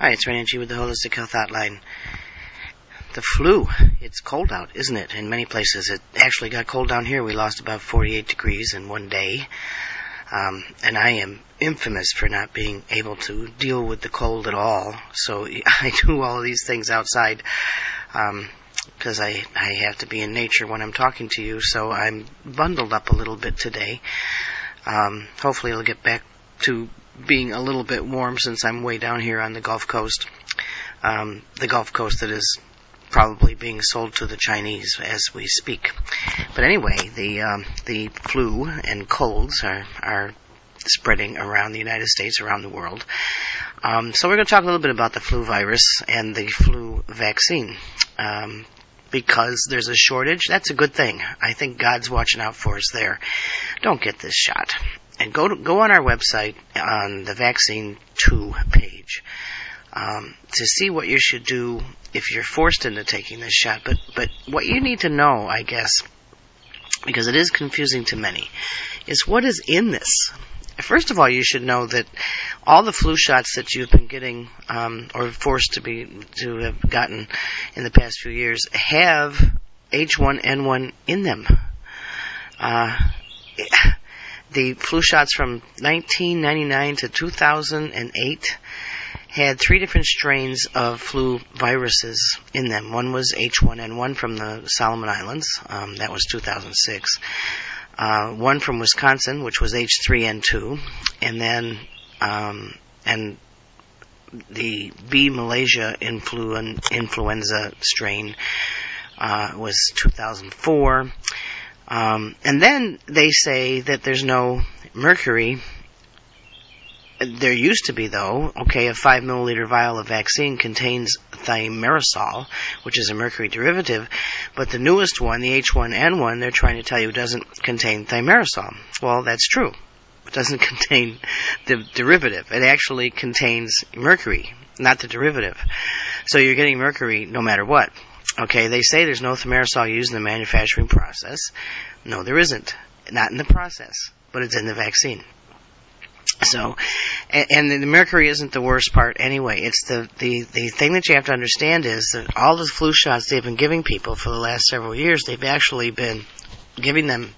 Hi, it's Randy G with the Holistic Health Hotline. The flu, it's cold out, isn't it? In many places. It actually got cold down here. We lost about 48 degrees in one day. Um, and I am infamous for not being able to deal with the cold at all. So I do all of these things outside because um, I, I have to be in nature when I'm talking to you. So I'm bundled up a little bit today. Um, hopefully it'll get back to being a little bit warm since I'm way down here on the Gulf Coast. Um, the Gulf Coast that is probably being sold to the Chinese as we speak. But anyway, the um, the flu and colds are are spreading around the United States, around the world. Um, so we're going to talk a little bit about the flu virus and the flu vaccine. Um, because there's a shortage, that's a good thing. I think God's watching out for us there. Don't get this shot and go to, go on our website on the vaccine two page um, to see what you should do if you're forced into taking this shot. But but what you need to know, I guess, because it is confusing to many, is what is in this. First of all, you should know that all the flu shots that you've been getting um, or forced to be to have gotten in the past few years have H1N1 in them. Uh, the flu shots from 1999 to 2008 had three different strains of flu viruses in them. One was H1N1 from the Solomon Islands, um, that was 2006. Uh, one from Wisconsin, which was H3N2, and then um, and the B Malaysia influ- influenza strain uh, was 2004. Um, and then they say that there's no mercury. There used to be, though. Okay, a five milliliter vial of vaccine contains thimerosal, which is a mercury derivative, but the newest one, the H1N1, they're trying to tell you doesn't contain thimerosal. Well, that's true. It doesn't contain the derivative. It actually contains mercury, not the derivative. So you're getting mercury no matter what. Okay, they say there's no thimerosal used in the manufacturing process. No, there isn't. Not in the process, but it's in the vaccine. So, and, the mercury isn't the worst part anyway. It's the, the, the thing that you have to understand is that all the flu shots they've been giving people for the last several years, they've actually been giving them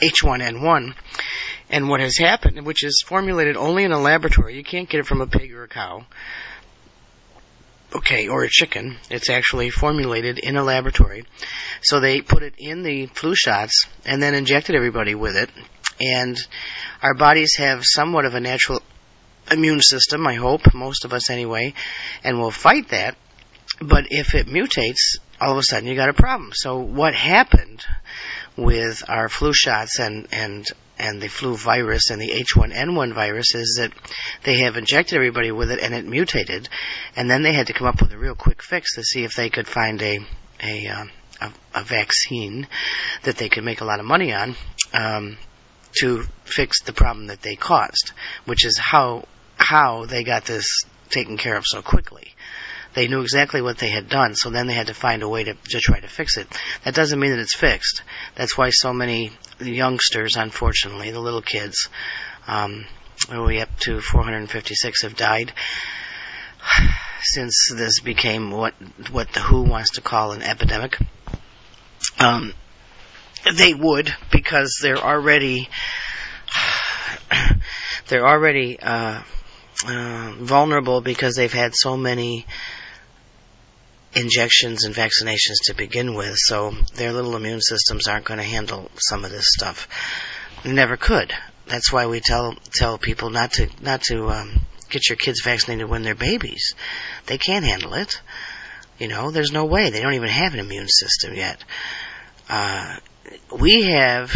H1N1. And what has happened, which is formulated only in a laboratory, you can't get it from a pig or a cow okay, or a chicken. It's actually formulated in a laboratory. So they put it in the flu shots and then injected everybody with it. And our bodies have somewhat of a natural immune system, I hope, most of us anyway, and we'll fight that. But if it mutates, all of a sudden you got a problem. So what happened with our flu shots and, and and the flu virus and the H1N1 virus is that they have injected everybody with it and it mutated, and then they had to come up with a real quick fix to see if they could find a a uh, a, a vaccine that they could make a lot of money on um, to fix the problem that they caused, which is how how they got this taken care of so quickly. They knew exactly what they had done, so then they had to find a way to, to try to fix it. That doesn't mean that it's fixed. That's why so many youngsters, unfortunately, the little kids, um, we up to 456 have died since this became what what the WHO wants to call an epidemic. Um, they would because they're already they're already uh, uh, vulnerable because they've had so many injections and vaccinations to begin with, so their little immune systems aren't going to handle some of this stuff. They Never could. That's why we tell tell people not to not to um, get your kids vaccinated when they're babies. They can't handle it. You know, there's no way. They don't even have an immune system yet. Uh, we have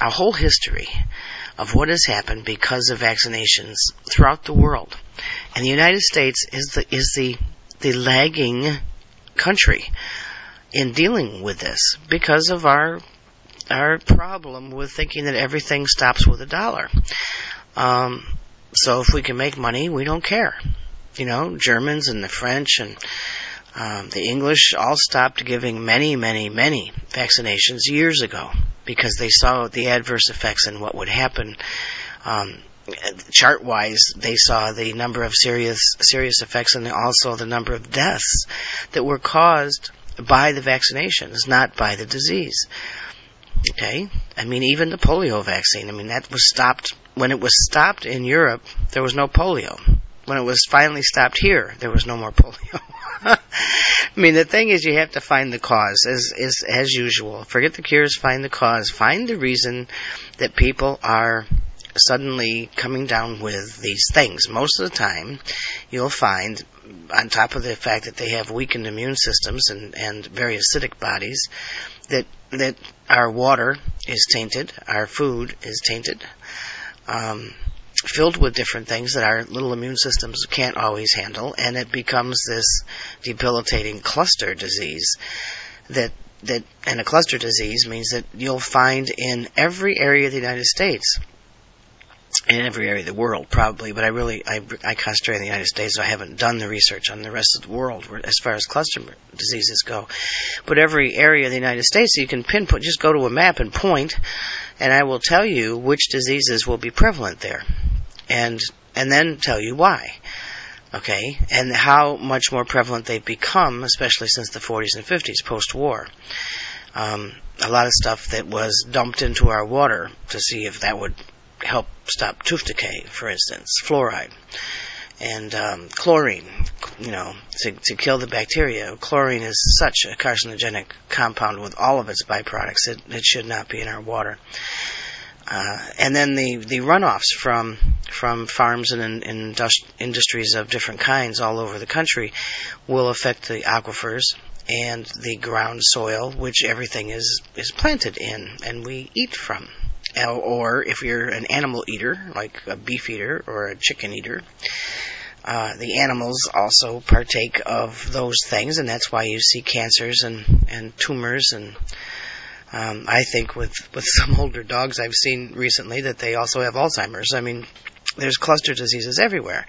a whole history of what has happened because of vaccinations throughout the world, and the United States is the is the the lagging country in dealing with this because of our our problem with thinking that everything stops with a dollar. Um, so if we can make money, we don't care. You know, Germans and the French and um, the English all stopped giving many, many, many vaccinations years ago because they saw the adverse effects and what would happen um, chart wise, they saw the number of serious serious effects and also the number of deaths that were caused by the vaccinations, not by the disease. Okay? I mean, even the polio vaccine, I mean, that was stopped, when it was stopped in Europe, there was no polio. When it was finally stopped here, there was no more polio. I mean, the thing is, you have to find the cause, as, as, as usual. Forget the cures, find the cause. Find the reason that people are suddenly coming down with these things. Most of the time, you'll find, on top of the fact that they have weakened immune systems and, and very acidic bodies, that that our water is tainted, our food is tainted, um, filled with different things that our little immune systems can't always handle, and it becomes this debilitating cluster disease that that and a cluster disease means that you'll find in every area of the United States in every area of the world, probably, but I really I, I concentrate in the United States, so I haven't done the research on the rest of the world as far as cluster diseases go. But every area of the United States, you can pinpoint, just go to a map and point, and I will tell you which diseases will be prevalent there, and and then tell you why. Okay, and how much more prevalent they've become, especially since the 40s and 50s, post-war. Um, a lot of stuff that was dumped into our water to see if that would help stop tooth decay, for instance, fluoride and um, chlorine, you know, to, to kill the bacteria. Chlorine is such a carcinogenic compound with all of its byproducts. It, it should not be in our water. Uh, and then the, the runoffs from from farms and in, industries of different kinds all over the country will affect the aquifers and the ground soil, which everything is is planted in and we eat from or if you're an animal eater, like a beef eater or a chicken eater, uh, the animals also partake of those things, and that's why you see cancers and, and tumors. And um, I think with, with some older dogs I've seen recently that they also have Alzheimer's. I mean, there's cluster diseases everywhere.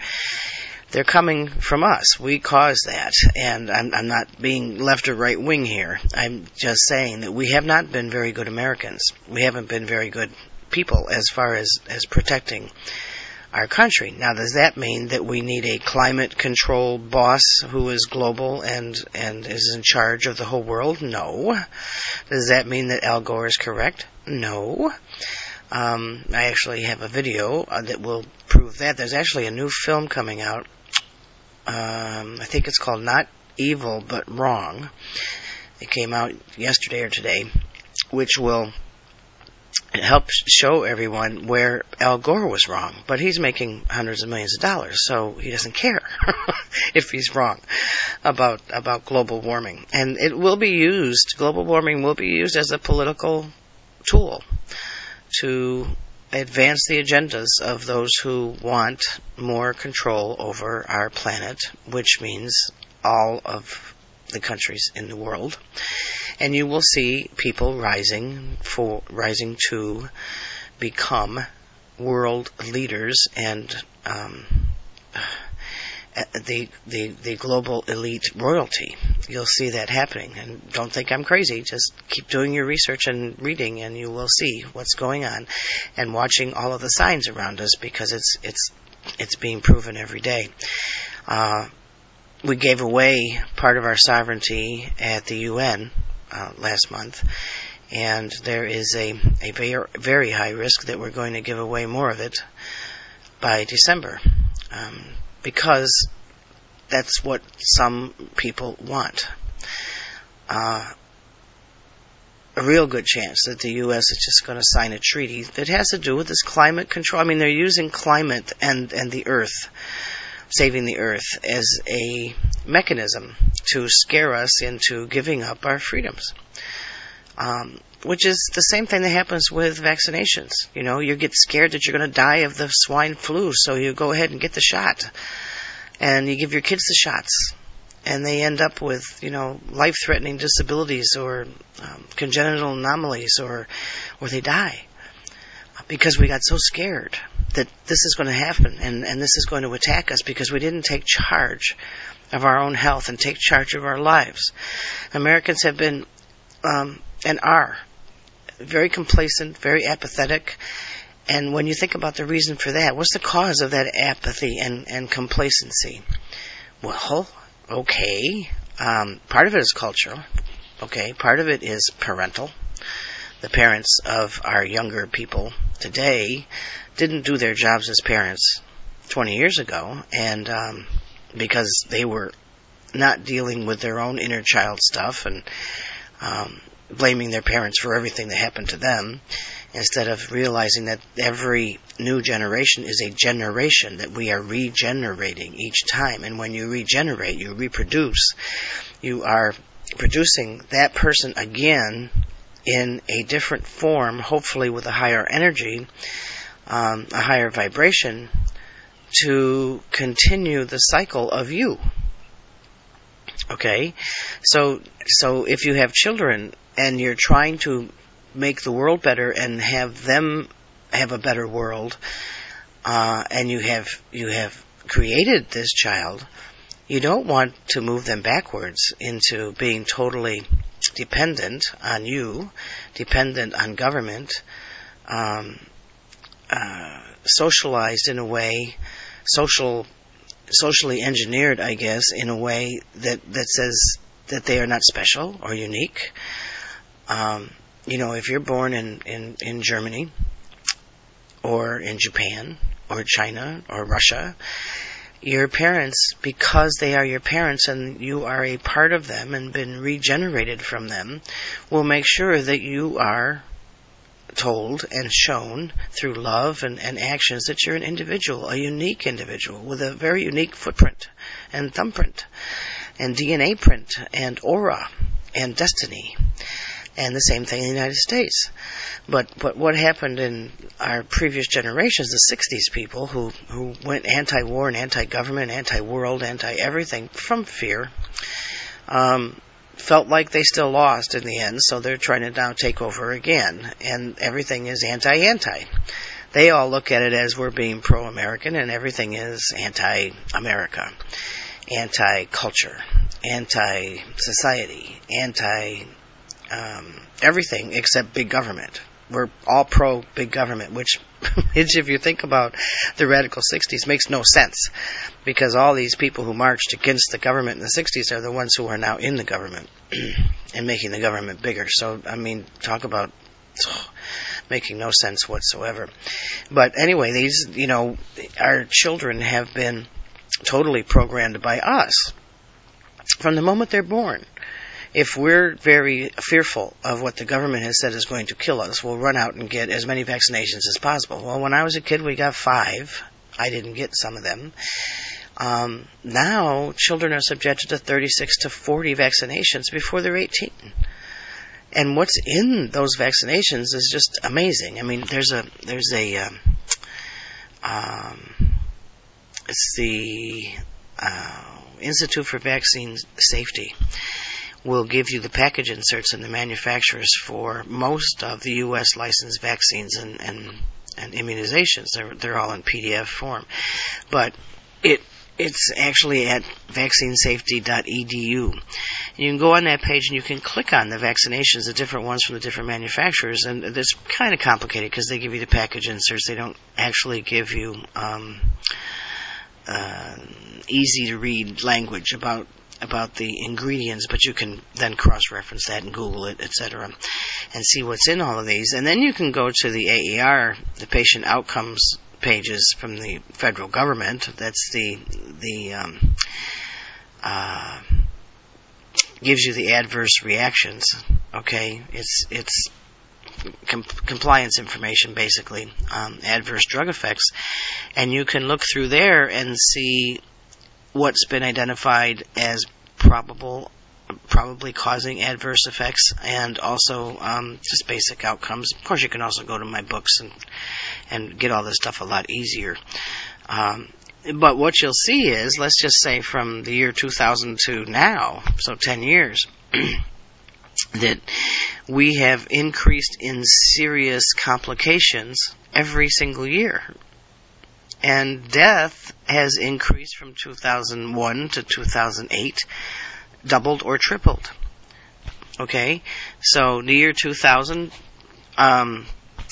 They're coming from us. We caused that. And I'm, I'm not being left or right wing here. I'm just saying that we have not been very good Americans. We haven't been very good people as far as, as protecting our country. Now, does that mean that we need a climate control boss who is global and, and is in charge of the whole world? No. Does that mean that Al Gore is correct? No. Um, I actually have a video uh, that will prove that. There's actually a new film coming out um, I think it's called Not Evil But Wrong. It came out yesterday or today, which will help show everyone where Al Gore was wrong. But he's making hundreds of millions of dollars, so he doesn't care if he's wrong about about global warming. And it will be used. Global warming will be used as a political tool to advance the agendas of those who want more control over our planet, which means all of the countries in the world. And you will see people rising for rising to become world leaders and um, the, the, the global elite royalty. You'll see that happening. And don't think I'm crazy. Just keep doing your research and reading, and you will see what's going on, and watching all of the signs around us because it's it's it's being proven every day. Uh, we gave away part of our sovereignty at the UN uh, last month, and there is a, a very, very high risk that we're going to give away more of it by December. Um, because that's what some people want. Uh, a real good chance that the U.S. is just going to sign a treaty that has to do with this climate control. I mean, they're using climate and, and the earth, saving the earth, as a mechanism to scare us into giving up our freedoms. Um, which is the same thing that happens with vaccinations. You know, you get scared that you're going to die of the swine flu, so you go ahead and get the shot. And you give your kids the shots. And they end up with, you know, life threatening disabilities or um, congenital anomalies or, or they die. Because we got so scared that this is going to happen and, and this is going to attack us because we didn't take charge of our own health and take charge of our lives. Americans have been um, and are very complacent, very apathetic, and when you think about the reason for that, what's the cause of that apathy and, and complacency? Well, okay, um, part of it is cultural. Okay, part of it is parental. The parents of our younger people today didn't do their jobs as parents 20 years ago, and um, because they were not dealing with their own inner child stuff and um, blaming their parents for everything that happened to them, instead of realizing that every new generation is a generation that we are regenerating each time. And when you regenerate, you reproduce, you are producing that person again in a different form, hopefully with a higher energy, um, a higher vibration, to continue the cycle of you. Okay, so so if you have children and you're trying to make the world better and have them have a better world, uh, and you have you have created this child, you don't want to move them backwards into being totally dependent on you, dependent on government, um, uh, socialized in a way, social, socially engineered, I guess, in a way that that says that they are not special or unique. Um, you know, if you're born in, in, in Germany or in Japan or China or Russia, your parents, because they are your parents and you are a part of them and been regenerated from them, will make sure that you are told and shown through love and, and actions that you're an individual, a unique individual with a very unique footprint and thumbprint and DNA print and aura and destiny and the same thing in the United States. But but what happened in our previous generations, the '60s people who who went anti-war and anti-government, anti-world, anti-everything from fear, um, felt like they still lost in the end, so they're trying to now take over again, and everything is anti-anti. They all look at it as we're being pro-American, and everything is anti-America, anti-culture, anti-society, anti um, everything except big government. We're all pro big government, which, if you think about the radical 60s, makes no sense because all these people who marched against the government in the 60s are the ones who are now in the government and making the government bigger. So, I mean, talk about oh, making no sense whatsoever. But anyway, these, you know, our children have been totally programmed by us from the moment they're born if we're very fearful of what the government has said is going to kill us, we'll run out and get as many vaccinations as possible. Well, when I was a kid, we got five. I didn't get some of them. Um, now, children are subjected to 36 to 40 vaccinations before they're 18. And what's in those vaccinations is just amazing. I mean, there's a there's a um, um, it's the uh, Institute for Vaccine Safety will give you the package inserts and the manufacturers for most of the U.S. licensed vaccines and, and, and immunizations. They're, they're all in PDF form. But it it's actually at vaccinesafety.edu. You can go on that page and you can click on the vaccinations, the different ones from the different manufacturers, and it's kind of complicated because they give you the package inserts. They don't actually give you um, uh, easy to read language about about the ingredients, but you can then cross-reference that and Google it, etc., and see what's in all of these. And then you can go to the AER, the patient outcomes pages from the federal government. That's the the um, uh, gives you the adverse reactions. Okay, it's it's com- compliance information basically, um, adverse drug effects, and you can look through there and see what's been identified as probable probably causing adverse effects and also um, just basic outcomes. Of course, you can also go to my books and and get all this stuff a lot easier. Um, but what you'll see is, let's just say from the year 2000 to now, so 10 years, that we have increased in serious complications every single year and death has increased from 2001 to 2008, doubled or tripled. Okay, so the year 2000, um,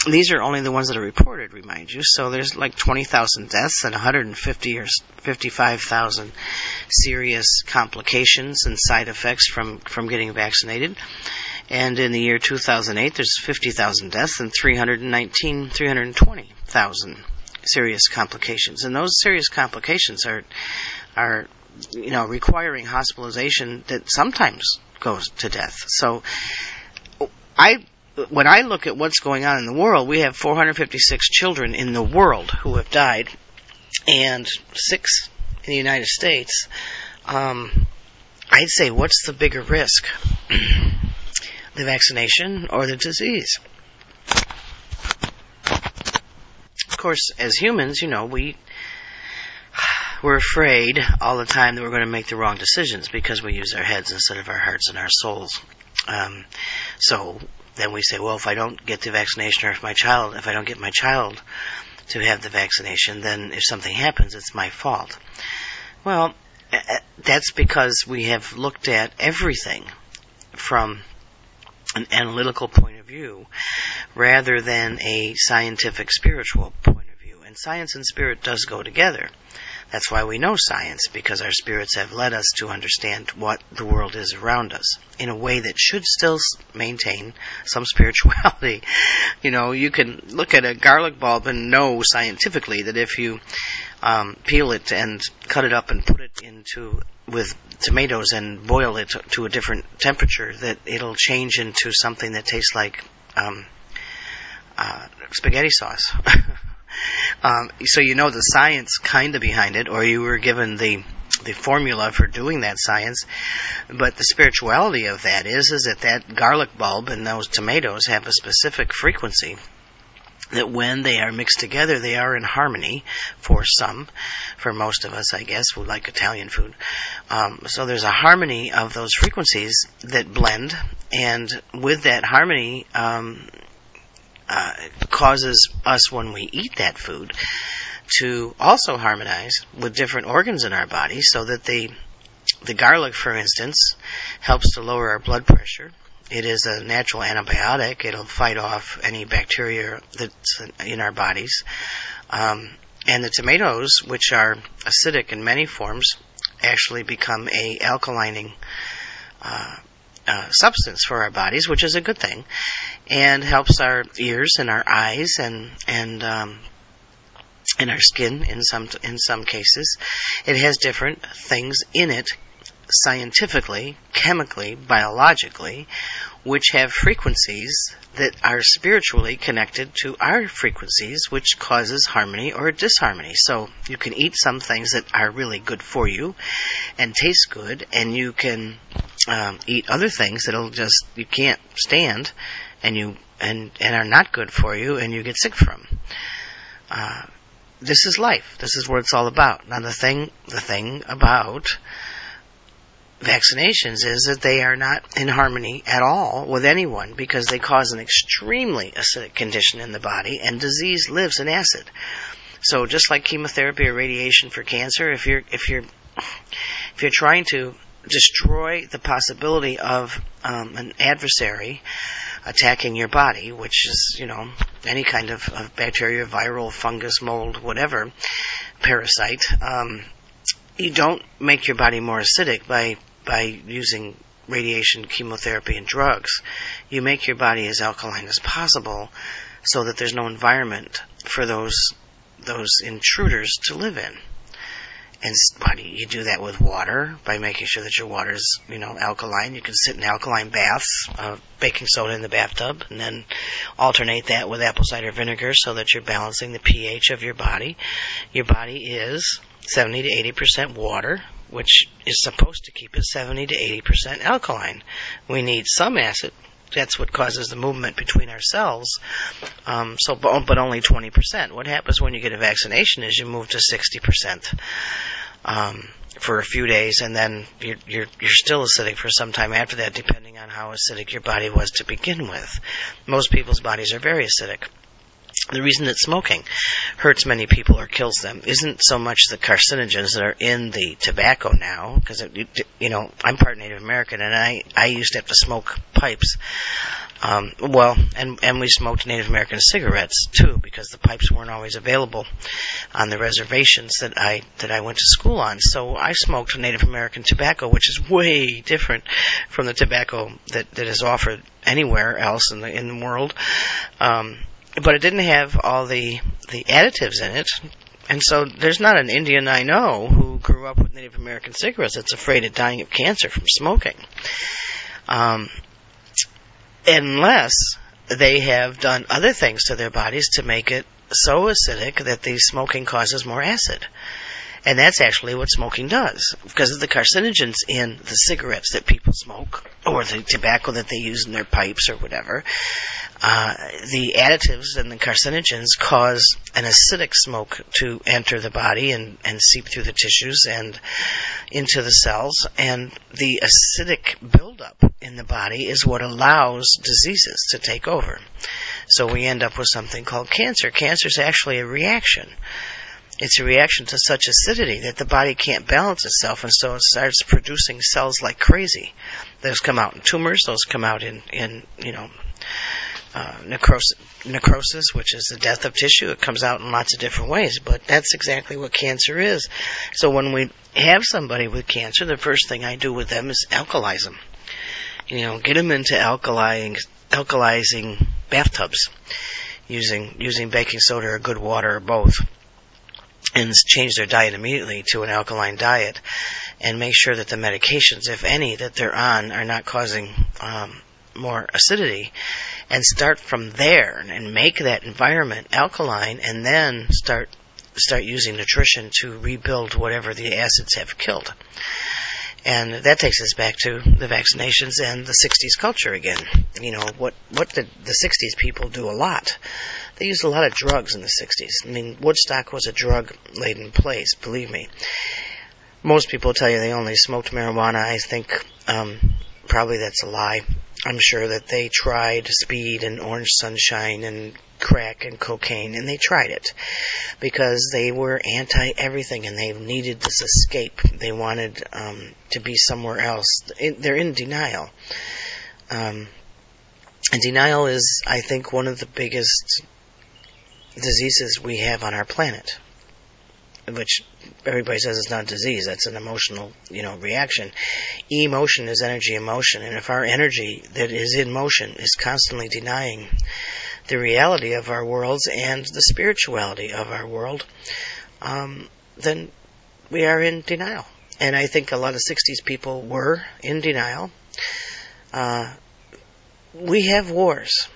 these are only the ones that are reported, remind you. So there's like 20,000 deaths and 150 or 55,000 serious complications and side effects from, from getting vaccinated. And in the year 2008, there's 50,000 deaths and 319, 320,000 serious complications. And those serious complications are, are, you know, requiring hospitalization that sometimes goes to death. So I when I look at what's going on in the world, we have 456 children in the world who have died, and six in the United States. Um, I'd say, what's the bigger risk? the vaccination or the disease? Course, as humans, you know, we we're afraid all the time that we're going to make the wrong decisions because we use our heads instead of our hearts and our souls. Um, so then we say, well, if I don't get the vaccination or if my child, if I don't get my child to have the vaccination, then if something happens, it's my fault. Well, that's because we have looked at everything from an analytical point of view rather than a scientific spiritual point of view. And science and spirit does go together. That's why we know science, because our spirits have led us to understand what the world is around us in a way that should still maintain some spirituality. You know, you can look at a garlic bulb and know scientifically that if you um, peel it and cut it up and put it into with tomatoes and boil it to a different temperature, that it'll change into something that tastes like um, uh, spaghetti sauce. Um, so you know the science kind of behind it, or you were given the the formula for doing that science. But the spirituality of that is is that that garlic bulb and those tomatoes have a specific frequency that when they are mixed together, they are in harmony for some, for most of us, I guess, who like Italian food. Um, so there's a harmony of those frequencies that blend, and with that harmony, um, uh, causes us when we eat that food to also harmonize with different organs in our body so that the the garlic for instance helps to lower our blood pressure it is a natural antibiotic it'll fight off any bacteria that's in our bodies um, and the tomatoes which are acidic in many forms actually become a alkalining uh, uh, substance for our bodies, which is a good thing, and helps our ears and our eyes and and um, and our skin in some in some cases. It has different things in it scientifically, chemically, biologically, which have frequencies that are spiritually connected to our frequencies, which causes harmony or disharmony. So you can eat some things that are really good for you and taste good, and you can um, eat other things that'll just you can't stand, and you and and are not good for you, and you get sick from. Uh, this is life. This is what it's all about. Now the thing, the thing about vaccinations is that they are not in harmony at all with anyone because they cause an extremely acidic condition in the body and disease lives in acid. So just like chemotherapy or radiation for cancer, if you're if you're if you're trying to destroy the possibility of um, an adversary attacking your body, which is, you know, any kind of, of bacteria, viral, fungus, mold, whatever, parasite, um, you don't make your body more acidic by by using radiation, chemotherapy, and drugs. You make your body as alkaline as possible so that there's no environment for those those intruders to live in. And you do that with water? By making sure that your water's, you know, alkaline. You can sit in alkaline baths, uh, baking soda in the bathtub, and then alternate that with apple cider vinegar so that you're balancing the pH of your body. Your body is 70 to 80% water, which is supposed to keep it 70 to 80% alkaline. We need some acid. That's what causes the movement between our cells. Um, so, but only 20%. What happens when you get a vaccination is you move to 60%. Um, for a few days, and then you're, you're, you're still acidic for some time after that, depending on how acidic your body was to begin with. Most people's bodies are very acidic. The reason that smoking hurts many people or kills them isn't so much the carcinogens that are in the tobacco now, because you know I'm part Native American and I I used to have to smoke pipes. Um, well, and and we smoked Native American cigarettes too, because the pipes weren't always available on the reservations that I that I went to school on. So I smoked Native American tobacco, which is way different from the tobacco that that is offered anywhere else in the in the world. Um, but it didn't have all the the additives in it. And so there's not an Indian I know who grew up with Native American cigarettes that's afraid of dying of cancer from smoking. Um, unless they have done other things to their bodies to make it so acidic that the smoking causes more acid. And that's actually what smoking does. Because of the carcinogens in the cigarettes that people smoke, or the tobacco that they use in their pipes or whatever, uh, the additives and the carcinogens cause an acidic smoke to enter the body and, and seep through the tissues and into the cells. And the acidic buildup in the body is what allows diseases to take over. So we end up with something called cancer. Cancer is actually a reaction it's a reaction to such acidity that the body can't balance itself, and so it starts producing cells like crazy. Those come out in tumors. Those come out in, in you know, uh, necrosis, necrosis, which is the death of tissue. It comes out in lots of different ways, but that's exactly what cancer is. So when we have somebody with cancer, the first thing I do with them is alkalize them. You know, get them into alkalizing, alkalizing bathtubs using using baking soda or good water or both and change their diet immediately to an alkaline diet and make sure that the medications, if any, that they're on are not causing um, more acidity and start from there and make that environment alkaline and then start start using nutrition to rebuild whatever the acids have killed. And that takes us back to the vaccinations and the 60s culture again. You know, what, what did the 60s people do a lot? They used a lot of drugs in the 60s. I mean, Woodstock was a drug laden place, believe me. Most people tell you they only smoked marijuana. I think um, probably that's a lie. I'm sure that they tried speed and orange sunshine and crack and cocaine, and they tried it because they were anti everything and they needed this escape. They wanted um, to be somewhere else. They're in denial. Um, and denial is, I think, one of the biggest diseases we have on our planet, which everybody says it's not disease, that's an emotional, you know, reaction. Emotion is energy in motion, and if our energy that is in motion is constantly denying the reality of our worlds and the spirituality of our world, um, then we are in denial. And I think a lot of 60s people were in denial. Uh, we have wars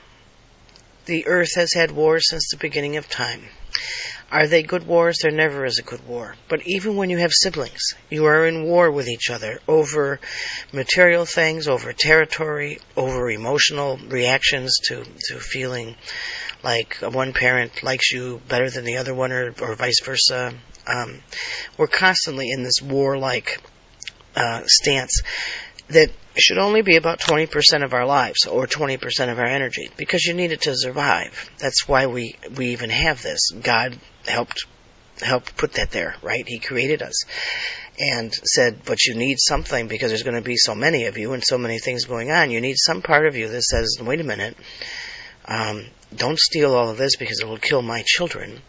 the earth has had wars since the beginning of time. Are they good wars? There never is a good war. But even when you have siblings, you are in war with each other over material things, over territory, over emotional reactions to, to feeling like one parent likes you better than the other one, or, or vice versa. Um, we're constantly in this warlike uh, stance that should only be about 20% of our lives or 20% of our energy because you need it to survive. That's why we, we even have this. God helped helped put that there, right? He created us and said, but you need something because there's going to be so many of you and so many things going on. You need some part of you that says, wait a minute, um, don't steal all of this because it will kill my children.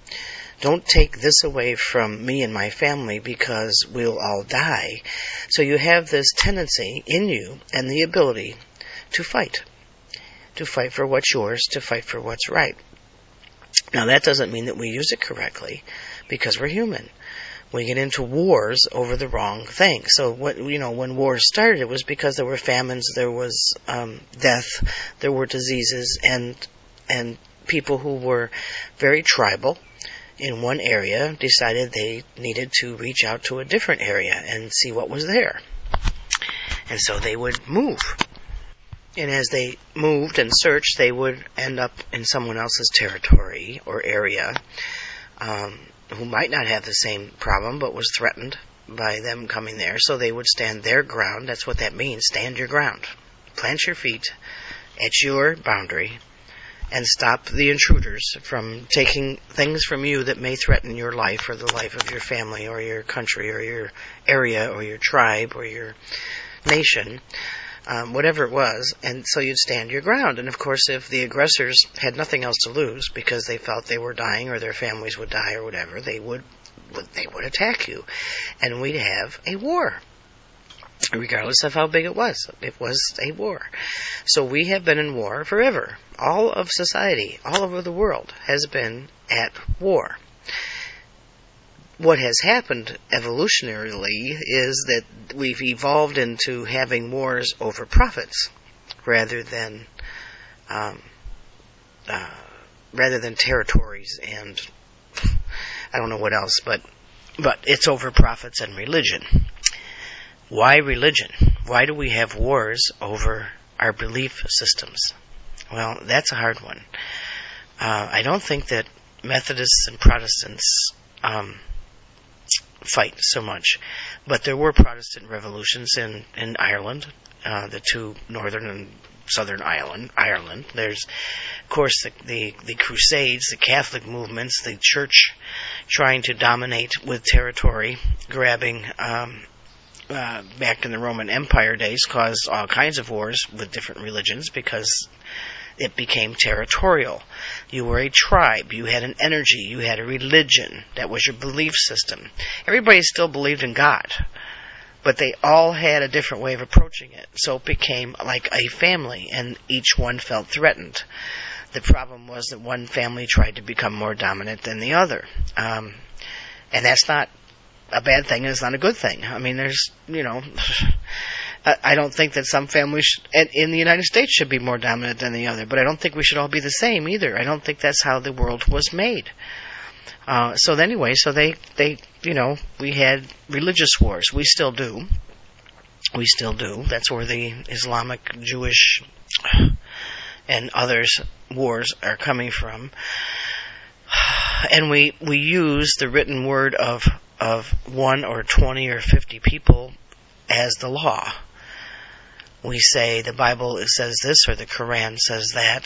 Don't take this away from me and my family because we'll all die. So you have this tendency in you and the ability to fight. To fight for what's yours, to fight for what's right. Now that doesn't mean that we use it correctly because we're human. We get into wars over the wrong thing. So what you know, when wars started, it was because there were famines, there was um, death, there were diseases, and and people who were very tribal in one area decided they needed to reach out to a different area and see what was there. And so they would move. And as they moved and searched, they would end up in someone else's territory or area um, who might not have the same problem but was threatened by them coming there. So they would stand their ground. That's what that means stand your ground. Plant your feet at your boundary and stop the intruders from taking things from you that may threaten your life or the life of your family or your country or your area or your tribe or your nation, um, whatever it was, and so you'd stand your ground. And of course, if the aggressors had nothing else to lose because they felt they were dying or their families would die or whatever, they would they would attack you, and we'd have a war regardless of how big it was. It was a war. So we have been in war forever. All of society, all over the world, has been at war. What has happened evolutionarily is that we've evolved into having wars over profits rather than um, uh, rather than territories and I don't know what else, but but it's over profits and religion. Why religion? Why do we have wars over our belief systems? Well, that's a hard one. Uh, I don't think that Methodists and Protestants um, fight so much, but there were Protestant revolutions in in Ireland, uh, the two northern and southern Ireland. Ireland. There's, of course, the, the the Crusades, the Catholic movements, the Church trying to dominate with territory, grabbing um, uh, back in the Roman Empire days caused all kinds of wars with different religions because it became territorial. You were a tribe. You had an energy. You had a religion. That was your belief system. Everybody still believed in God, but they all had a different way of approaching it. So it became like a family, and each one felt threatened. The problem was that one family tried to become more dominant than the other. Um, and that's not a bad thing and it's not a good thing. I mean, there's, you know, I don't think that some families in the United States should be more dominant than the other, but I don't think we should all be the same either. I don't think that's how the world was made. Uh, so anyway, so they, they, you know, we had religious wars. We still do. We still do. That's where the Islamic, Jewish, and others wars are coming from. And we, we use the written word of of one or 20 or 50 people as the law. We say the Bible says this or the Quran says that,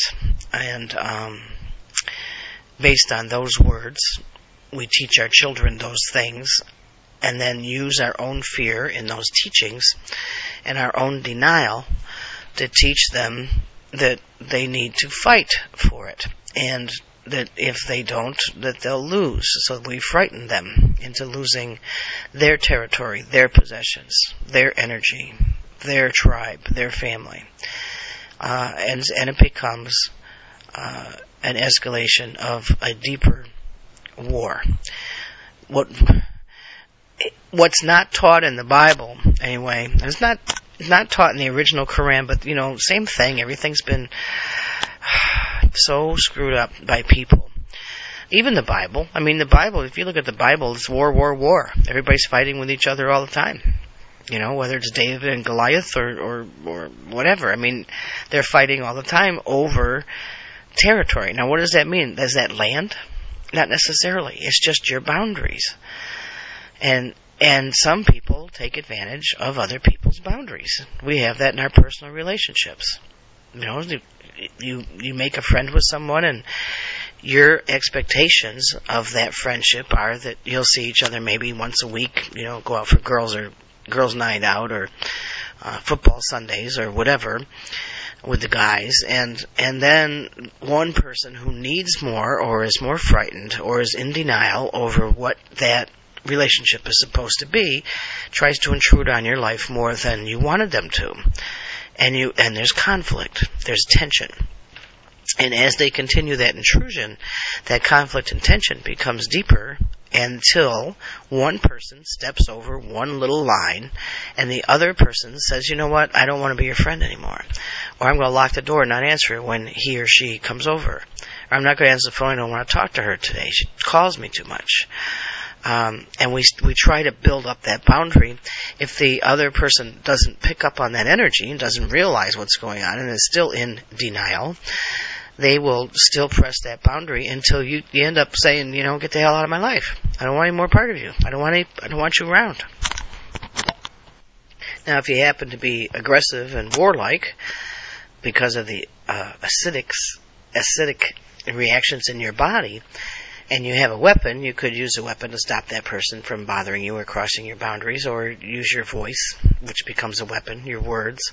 and um, based on those words, we teach our children those things and then use our own fear in those teachings and our own denial to teach them that they need to fight for it. And that if they don't, that they'll lose. So we frighten them into losing their territory, their possessions, their energy, their tribe, their family. Uh, and, and it becomes uh, an escalation of a deeper war. What what's not taught in the Bible, anyway, it's not not taught in the original Quran, but you know, same thing. Everything's been so screwed up by people. Even the Bible. I mean, the Bible, if you look at the Bible, it's war, war, war. Everybody's fighting with each other all the time. You know, whether it's David and Goliath or, or, or whatever. I mean, they're fighting all the time over territory. Now, what does that mean? Is that land? Not necessarily. It's just your boundaries. And and some people take advantage of other people's boundaries. We have that in our personal relationships. You know, you you make a friend with someone and your expectations of that friendship are that you'll see each other maybe once a week, you know, go out for girls or girls night out or uh, football Sundays or whatever with the guys. And and then one person who needs more or is more frightened or is in denial over what that relationship is supposed to be tries to intrude on your life more than you wanted them to and you and there's conflict, there's tension. And as they continue that intrusion, that conflict and tension becomes deeper until one person steps over one little line and the other person says, you know what, I don't want to be your friend anymore. Or I'm going to lock the door and not answer it when he or she comes over. Or I'm not going to answer the phone, I don't want to talk to her today. She calls me too much um, and we we try to build up that boundary. If the other person doesn't pick up on that energy and doesn't realize what's going on and is still in denial, they will still press that boundary until you, you end up saying, you know, get the hell out of my life. I don't want any more part of you. I don't want any, I don't want you around. Now, if you happen to be aggressive and warlike because of the uh, acidics acidic reactions in your body, and you have a weapon, you could use a weapon to stop that person from bothering you or crossing your boundaries, or use your voice, which becomes a weapon, your words.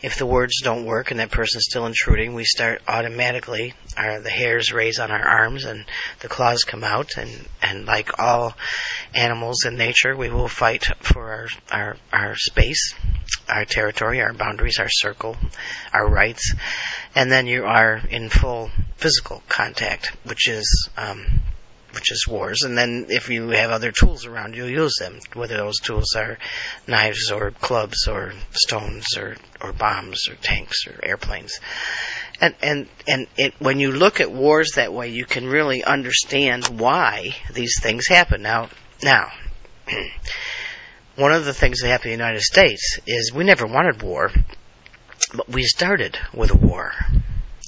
If the words don't work and that person's still intruding, we start automatically, our, the hairs raise on our arms and the claws come out, and, and like all animals in nature, we will fight for our, our, our space, our territory, our boundaries, our circle, our rights, and then you are in full physical contact, which is um, which is wars. And then if you have other tools around, you'll use them, whether those tools are knives or clubs or stones or, or bombs or tanks or airplanes. And and and it, when you look at wars that way, you can really understand why these things happen. Now now. one of the things that happened in the United States is we never wanted war, but we started with a war,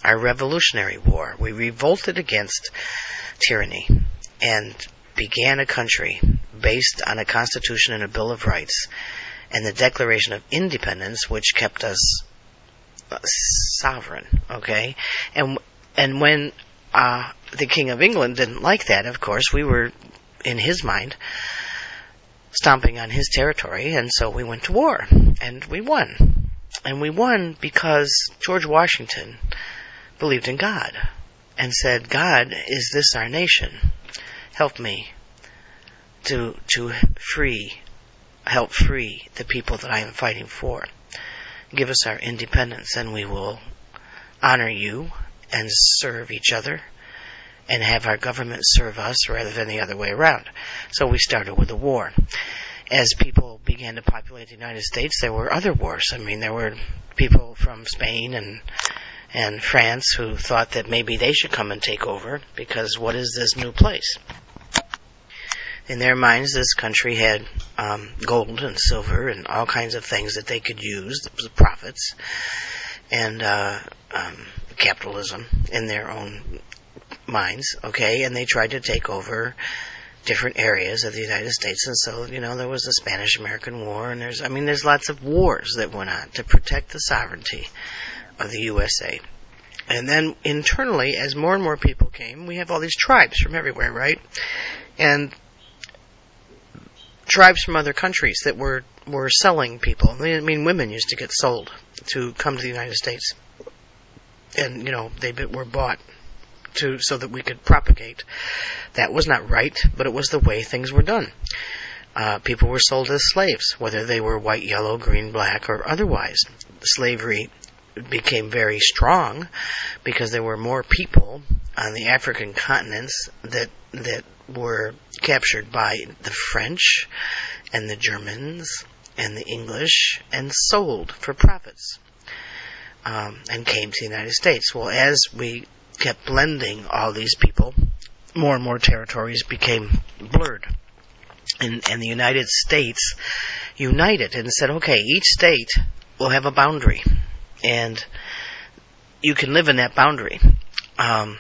our Revolutionary War. We revolted against tyranny and began a country based on a Constitution and a Bill of Rights and the Declaration of Independence, which kept us uh, sovereign. Okay, and and when uh, the King of England didn't like that, of course, we were in his mind stomping on his territory, and so we went to war, and we won. And we won because George Washington believed in God and said, God, is this our nation? Help me to, to free, help free the people that I am fighting for. Give us our independence and we will honor you and serve each other and have our government serve us rather than the other way around. So we started with a war. As people began to populate the United States, there were other wars. I mean, there were people from Spain and and France who thought that maybe they should come and take over because what is this new place? In their minds, this country had um, gold and silver and all kinds of things that they could use, the profits, and uh, um, capitalism in their own minds, okay, and they tried to take over different areas of the United States, and so you know there was the Spanish-American War, and there's I mean there's lots of wars that went on to protect the sovereignty of the USA. And then internally, as more and more people came, we have all these tribes from everywhere, right? And tribes from other countries that were were selling people. I mean, women used to get sold to come to the United States, and you know they were bought to so that we could propagate. That was not right, but it was the way things were done. Uh, people were sold as slaves, whether they were white, yellow, green, black, or otherwise. Slavery became very strong because there were more people on the African continents that that were captured by the French and the Germans and the English and sold for profits um, and came to the United States. Well, as we kept blending all these people, more and more territories became blurred. And, and the United States united and said, okay, each state will have a boundary, and you can live in that boundary. Um,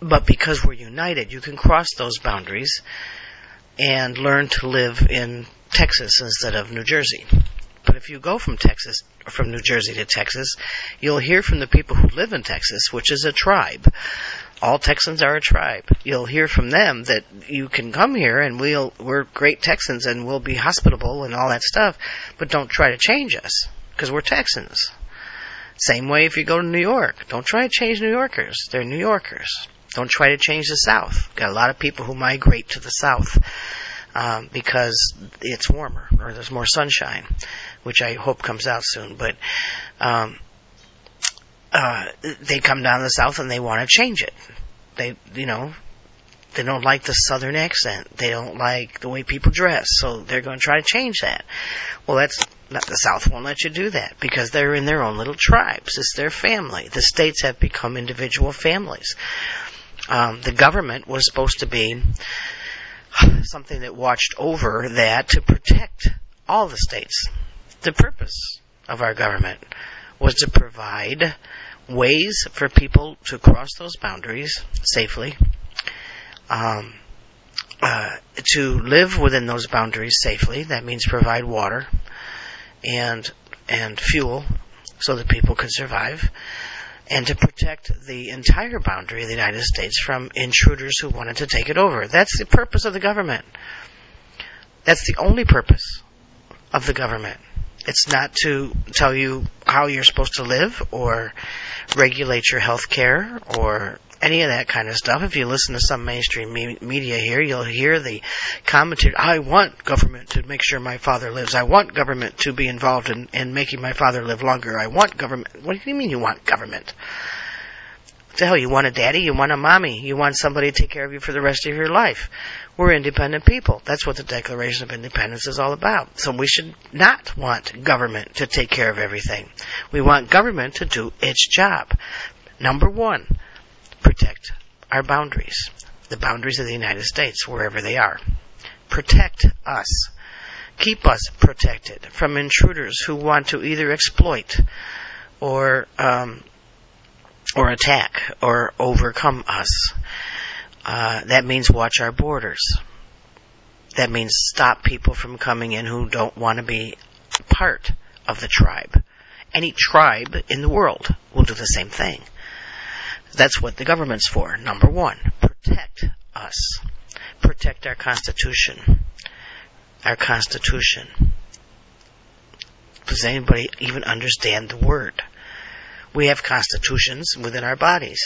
but because we're united, you can cross those boundaries and learn to live in Texas instead of New Jersey. But if you go from Texas, from New Jersey to Texas, you'll hear from the people who live in Texas, which is a tribe. All Texans are a tribe. You'll hear from them that you can come here and we'll, we're great Texans and we'll be hospitable and all that stuff, but don't try to change us, because we're Texans. Same way if you go to New York. Don't try to change New Yorkers. They're New Yorkers. Don't try to change the South. Got a lot of people who migrate to the South um, because it's warmer or there's more sunshine, which I hope comes out soon. But um, uh, they come down to the south and they want to change it. They, you know, they don't like the southern accent. They don't like the way people dress, so they're going to try to change that. Well, that's the South won't let you do that because they're in their own little tribes. It's their family. The states have become individual families. Um, the government was supposed to be something that watched over that to protect all the states. The purpose of our government was to provide ways for people to cross those boundaries safely, um, uh, to live within those boundaries safely. That means provide water and and fuel so that people could survive, and to protect the entire boundary of the United States from intruders who wanted to take it over. That's the purpose of the government. That's the only purpose of the government. It's not to tell you how you're supposed to live or regulate your health care or any of that kind of stuff. If you listen to some mainstream me- media here, you'll hear the commentary, I want government to make sure my father lives. I want government to be involved in, in making my father live longer. I want government. What do you mean you want government? What the hell, you want a daddy? You want a mommy? You want somebody to take care of you for the rest of your life? We're independent people. That's what the Declaration of Independence is all about. So we should not want government to take care of everything. We want government to do its job. Number one, protect our boundaries, the boundaries of the United States, wherever they are. Protect us. Keep us protected from intruders who want to either exploit or um, or attack or overcome us. Uh, that means watch our borders. That means stop people from coming in who don't want to be part of the tribe. Any tribe in the world will do the same thing. That's what the government's for. Number one, protect us. Protect our Constitution. Our Constitution. Does anybody even understand the word? We have constitutions within our bodies.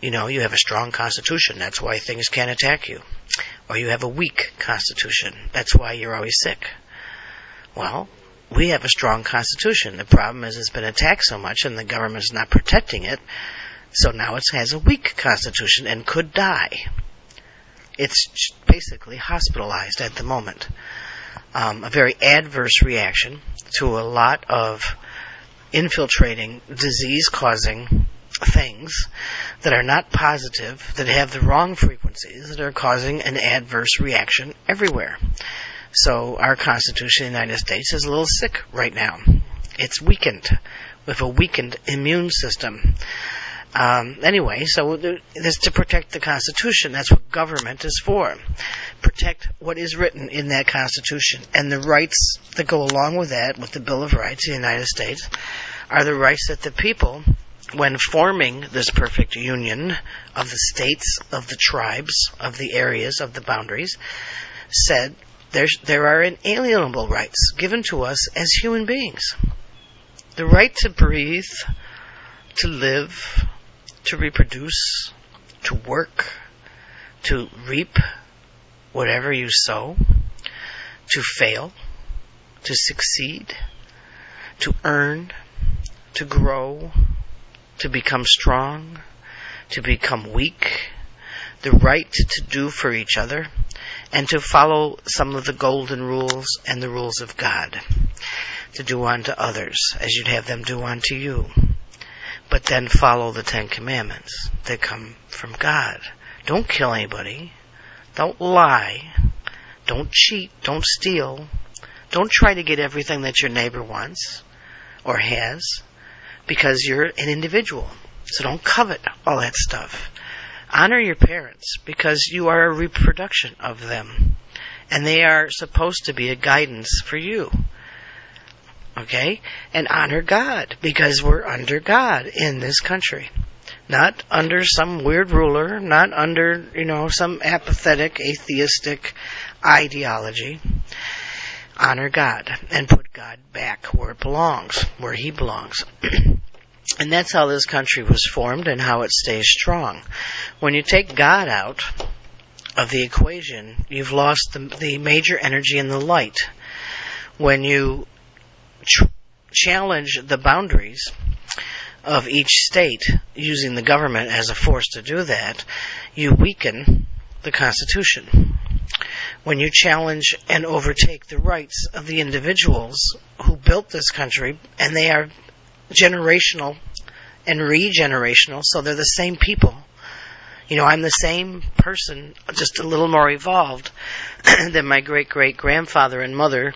You know, you have a strong constitution. That's why things can't attack you. Or you have a weak constitution. That's why you're always sick. Well, we have a strong constitution. The problem is it's been attacked so much and the government's not protecting it so now it has a weak constitution and could die. It's basically hospitalized at the moment. Um, a very adverse reaction to a lot of infiltrating, disease causing things that are not positive, that have the wrong frequencies, that are causing an adverse reaction everywhere. So our Constitution in the United States is a little sick right now. It's weakened with a weakened immune system. Um, anyway, so this to protect the Constitution. That's what government is for. Protect what is written in that Constitution. And the rights that go along with that, with the Bill of Rights of the United States, are the rights that the people, when forming this perfect union of the states, of the tribes, of the areas, of the boundaries, said there, there are inalienable rights given to us as human beings. The right to breathe, to live, to reproduce, to work, to reap whatever you sow, to fail, to succeed, to earn, to grow, to become strong, to become weak, the right to do for each other, and to follow some of the golden rules and the rules of God, to do unto others as you'd have them do unto you but then follow the Ten Commandments that come from God. Don't kill anybody. Don't lie. Don't cheat. Don't steal. Don't try to get everything that your neighbor wants or has because you're an individual. So don't covet all that stuff. Honor your parents because you are a reproduction of them. And they are supposed to be a guidance for you okay? And honor God because we're under God in this country. Not under some weird ruler, not under, you know, some apathetic, atheistic ideology. Honor God and put God back where it belongs, where He belongs. and that's how this country was formed and how it stays strong. When you take God out of the equation, you've lost the, the major energy in the light. When you ch- challenge the boundaries of each state using the government as a force to do that, you weaken the Constitution. When you challenge and overtake the rights of the individuals who built this country, and they are generational and regenerational, so they're the same people you know, I'm the same person, just a little more evolved than my great great grandfather and mother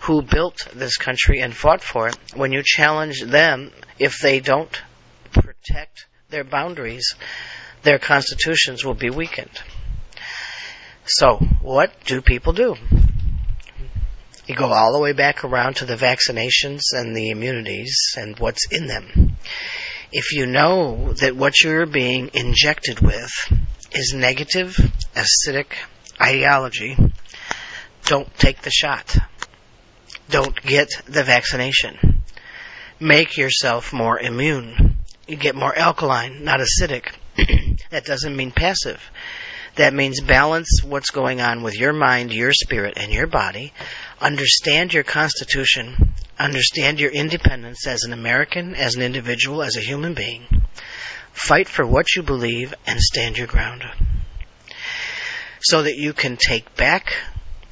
who built this country and fought for it. When you challenge them, if they don't protect their boundaries, their constitutions will be weakened. So, what do people do? You go all the way back around to the vaccinations and the immunities and what's in them if you know that what you're being injected with is negative, acidic ideology, don't take the shot. Don't get the vaccination. Make yourself more immune. You get more alkaline, not acidic. that doesn't mean passive. That means balance what's going on with your mind, your spirit, and your body. Understand your constitution. Understand your independence as an American, as an individual, as a human being. Fight for what you believe and stand your ground. So that you can take back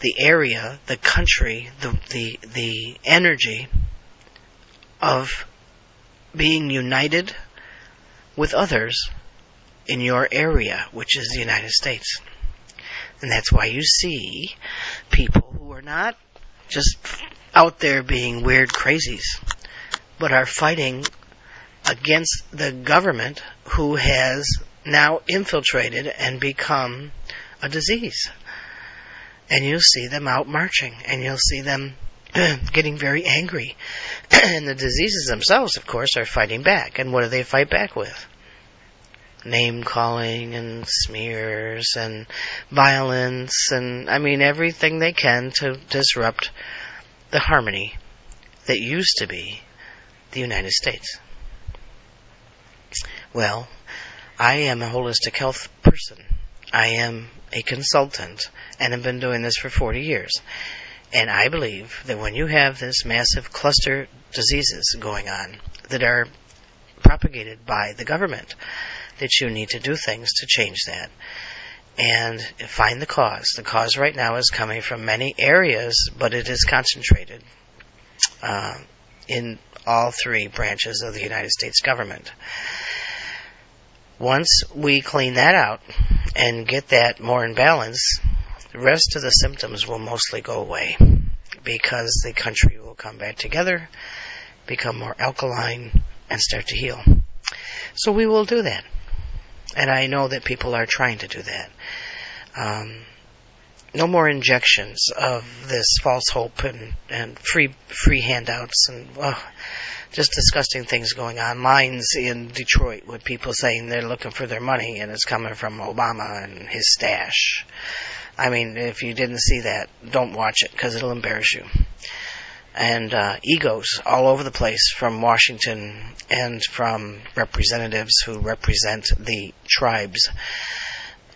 the area, the country, the, the, the energy of being united with others in your area, which is the United States. And that's why you see people who are not just out there being weird crazies, but are fighting against the government who has now infiltrated and become a disease. And you'll see them out marching, and you'll see them getting very angry. and the diseases themselves, of course, are fighting back. And what do they fight back with? Name calling and smears and violence and I mean everything they can to disrupt the harmony that used to be the United States. Well, I am a holistic health person. I am a consultant and have been doing this for 40 years. And I believe that when you have this massive cluster diseases going on that are propagated by the government, that you need to do things to change that and find the cause. The cause right now is coming from many areas, but it is concentrated uh, in all three branches of the United States government. Once we clean that out and get that more in balance, the rest of the symptoms will mostly go away because the country will come back together, become more alkaline, and start to heal. So we will do that. And I know that people are trying to do that. Um, no more injections of this false hope and, and free free handouts and just disgusting things going on. Lines in Detroit with people saying they're looking for their money and it's coming from Obama and his stash. I mean, if you didn't see that, don't watch it because it'll embarrass you and uh, egos all over the place from Washington and from representatives who represent the tribes,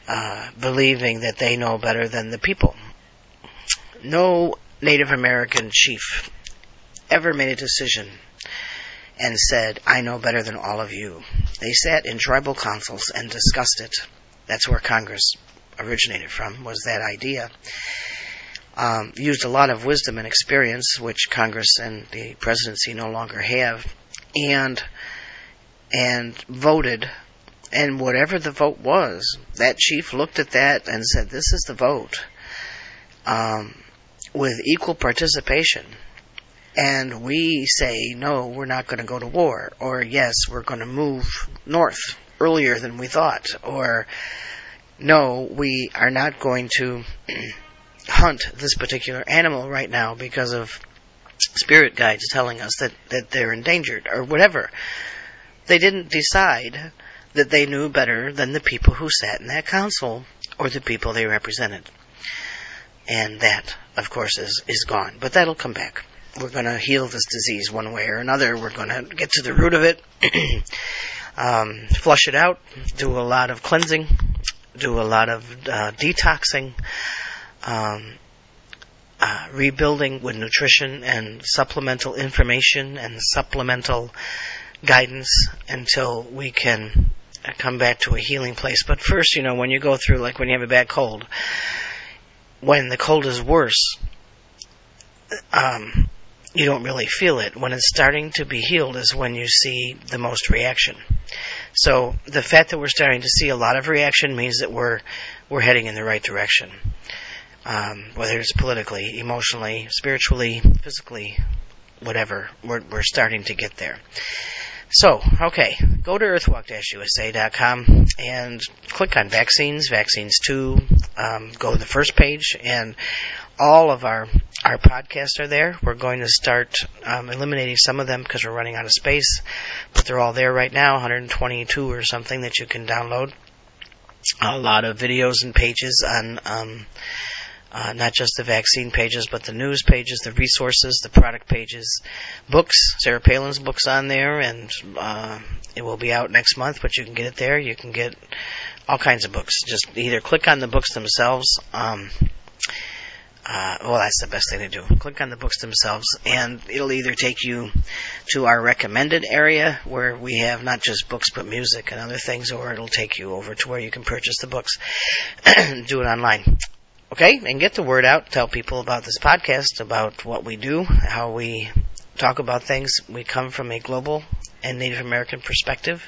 uh, believing that they know better than the people. No Native American chief ever made a decision and said, I know better than all of you. They sat in tribal councils and discussed it. That's where Congress originated from, was that idea um, used a lot of wisdom and experience, which Congress and the presidency no longer have, and and voted. And whatever the vote was, that chief looked at that and said, "This is the vote." Um, with equal participation, and we say, "No, we're not going to go to war," or "Yes, we're going to move north earlier than we thought," or "No, we are not going to." hunt this particular animal right now because of spirit guides telling us that, that they're endangered or whatever. They didn't decide that they knew better than the people who sat in that council or the people they represented. And that, of course, is, is gone. But that'll come back. We're going to heal this disease one way or another. We're going to get to the root of it, um, flush it out, do a lot of cleansing, do a lot of uh, detoxing, um, uh, rebuilding with nutrition and supplemental information and supplemental guidance until we can come back to a healing place. But first, you know, when you go through, like when you have a bad cold, when the cold is worse, um, you don't really feel it. When it's starting to be healed is when you see the most reaction. So the fact that we're starting to see a lot of reaction means that we're we're heading in the right direction um, whether it's politically, emotionally, spiritually, physically, whatever. We're, we're starting to get there. So, okay, go to earthwalk-usa.com and click on vaccines, vaccines 2, um, go to the first page, and all of our our podcasts are there. We're going to start um, eliminating some of them because we're running out of space, but they're all there right now, 122 or something that you can download. A lot of videos and pages on um, uh, not just the vaccine pages, but the news pages, the resources, the product pages, books. Sarah Palin's books on there, and uh, it will be out next month. But you can get it there. You can get all kinds of books. Just either click on the books themselves. Um, uh, well, that's the best thing to do. Click on the books themselves, and it'll either take you to our recommended area where we have not just books but music and other things, or it'll take you over to where you can purchase the books. do it online. Okay, and get the word out. Tell people about this podcast, about what we do, how we talk about things. We come from a global and Native American perspective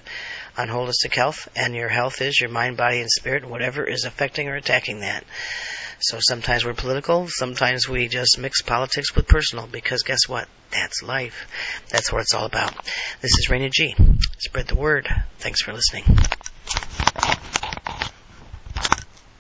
on holistic health, and your health is your mind, body, and spirit, whatever is affecting or attacking that. So sometimes we're political, sometimes we just mix politics with personal, because guess what? That's life. That's what it's all about. This is Raina G. Spread the word. Thanks for listening.